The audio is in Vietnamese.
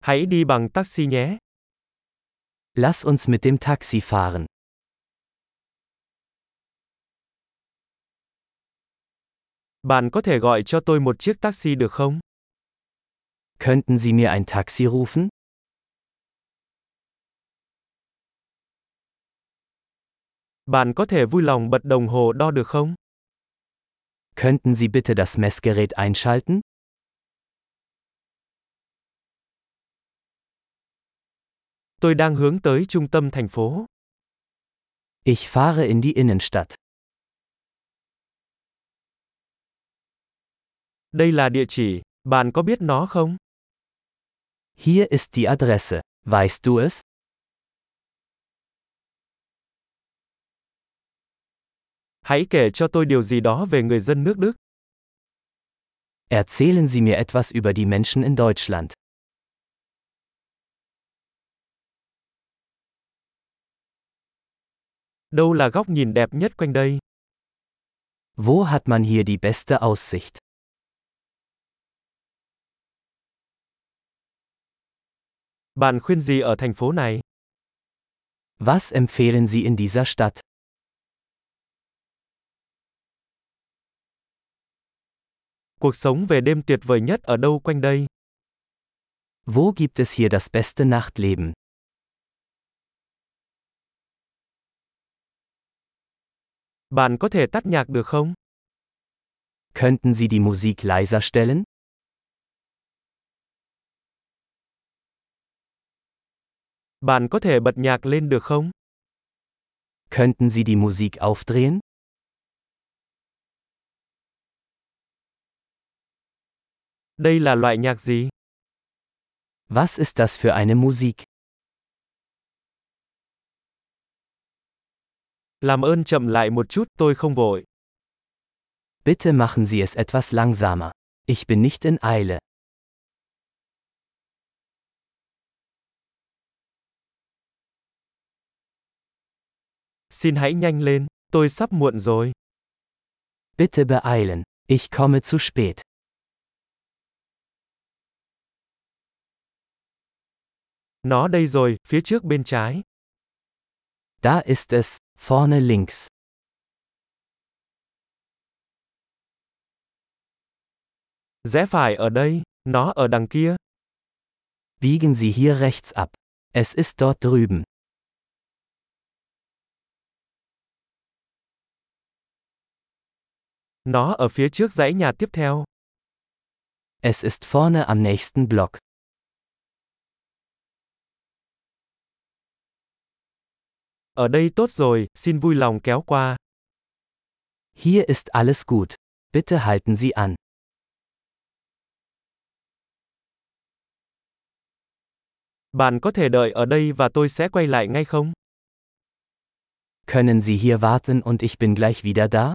Hãy đi bằng taxi nhé. Lass uns mit dem Taxi fahren. Bạn có thể gọi cho tôi một chiếc taxi được không? Könnten Sie mir ein Taxi rufen? Bạn có thể vui lòng bật đồng hồ đo được không? Könnten Sie bitte das Messgerät einschalten? Tôi đang hướng tới trung tâm thành phố. Ich fahre in die Innenstadt. Đây là địa chỉ, bạn có biết nó không? Hier ist die Adresse. Weißt du es? Hãy kể cho tôi điều gì đó về người dân nước Đức. Erzählen Sie mir etwas über die Menschen in Deutschland. Đâu là góc nhìn đẹp nhất quanh đây? Wo hat man hier die beste Aussicht? Bạn khuyên gì ở thành phố này? Was empfehlen Sie in dieser Stadt? Cuộc sống về đêm tuyệt vời nhất ở đâu quanh đây? Wo gibt es hier das beste Nachtleben? Bạn có thể tắt nhạc được không? Könnten Sie die Musik leiser stellen? Bạn có thể bật nhạc lên được không? Könnten Sie die Musik aufdrehen? Đây là loại nhạc gì? Was ist das für eine Musik? Làm ơn chậm lại một chút, tôi không vội. Bitte machen Sie es etwas langsamer. Ich bin nicht in Eile. Xin hãy nhanh lên, tôi sắp muộn rồi. Bitte beeilen. Ich komme zu spät. Nó đây rồi, phía trước bên trái. Da ist es, vorne links. Rẽ phải ở đây, nó ở đằng kia. Biegen Sie hier rechts ab. Es ist dort drüben. Nó ở phía trước dãy nhà tiếp theo. Es ist vorne am nächsten Block. Ở đây tốt rồi, xin vui lòng kéo qua. Hier ist alles gut. Bitte halten Sie an. Bạn có thể đợi ở đây và tôi sẽ quay lại ngay không? Können Sie hier warten und ich bin gleich wieder da?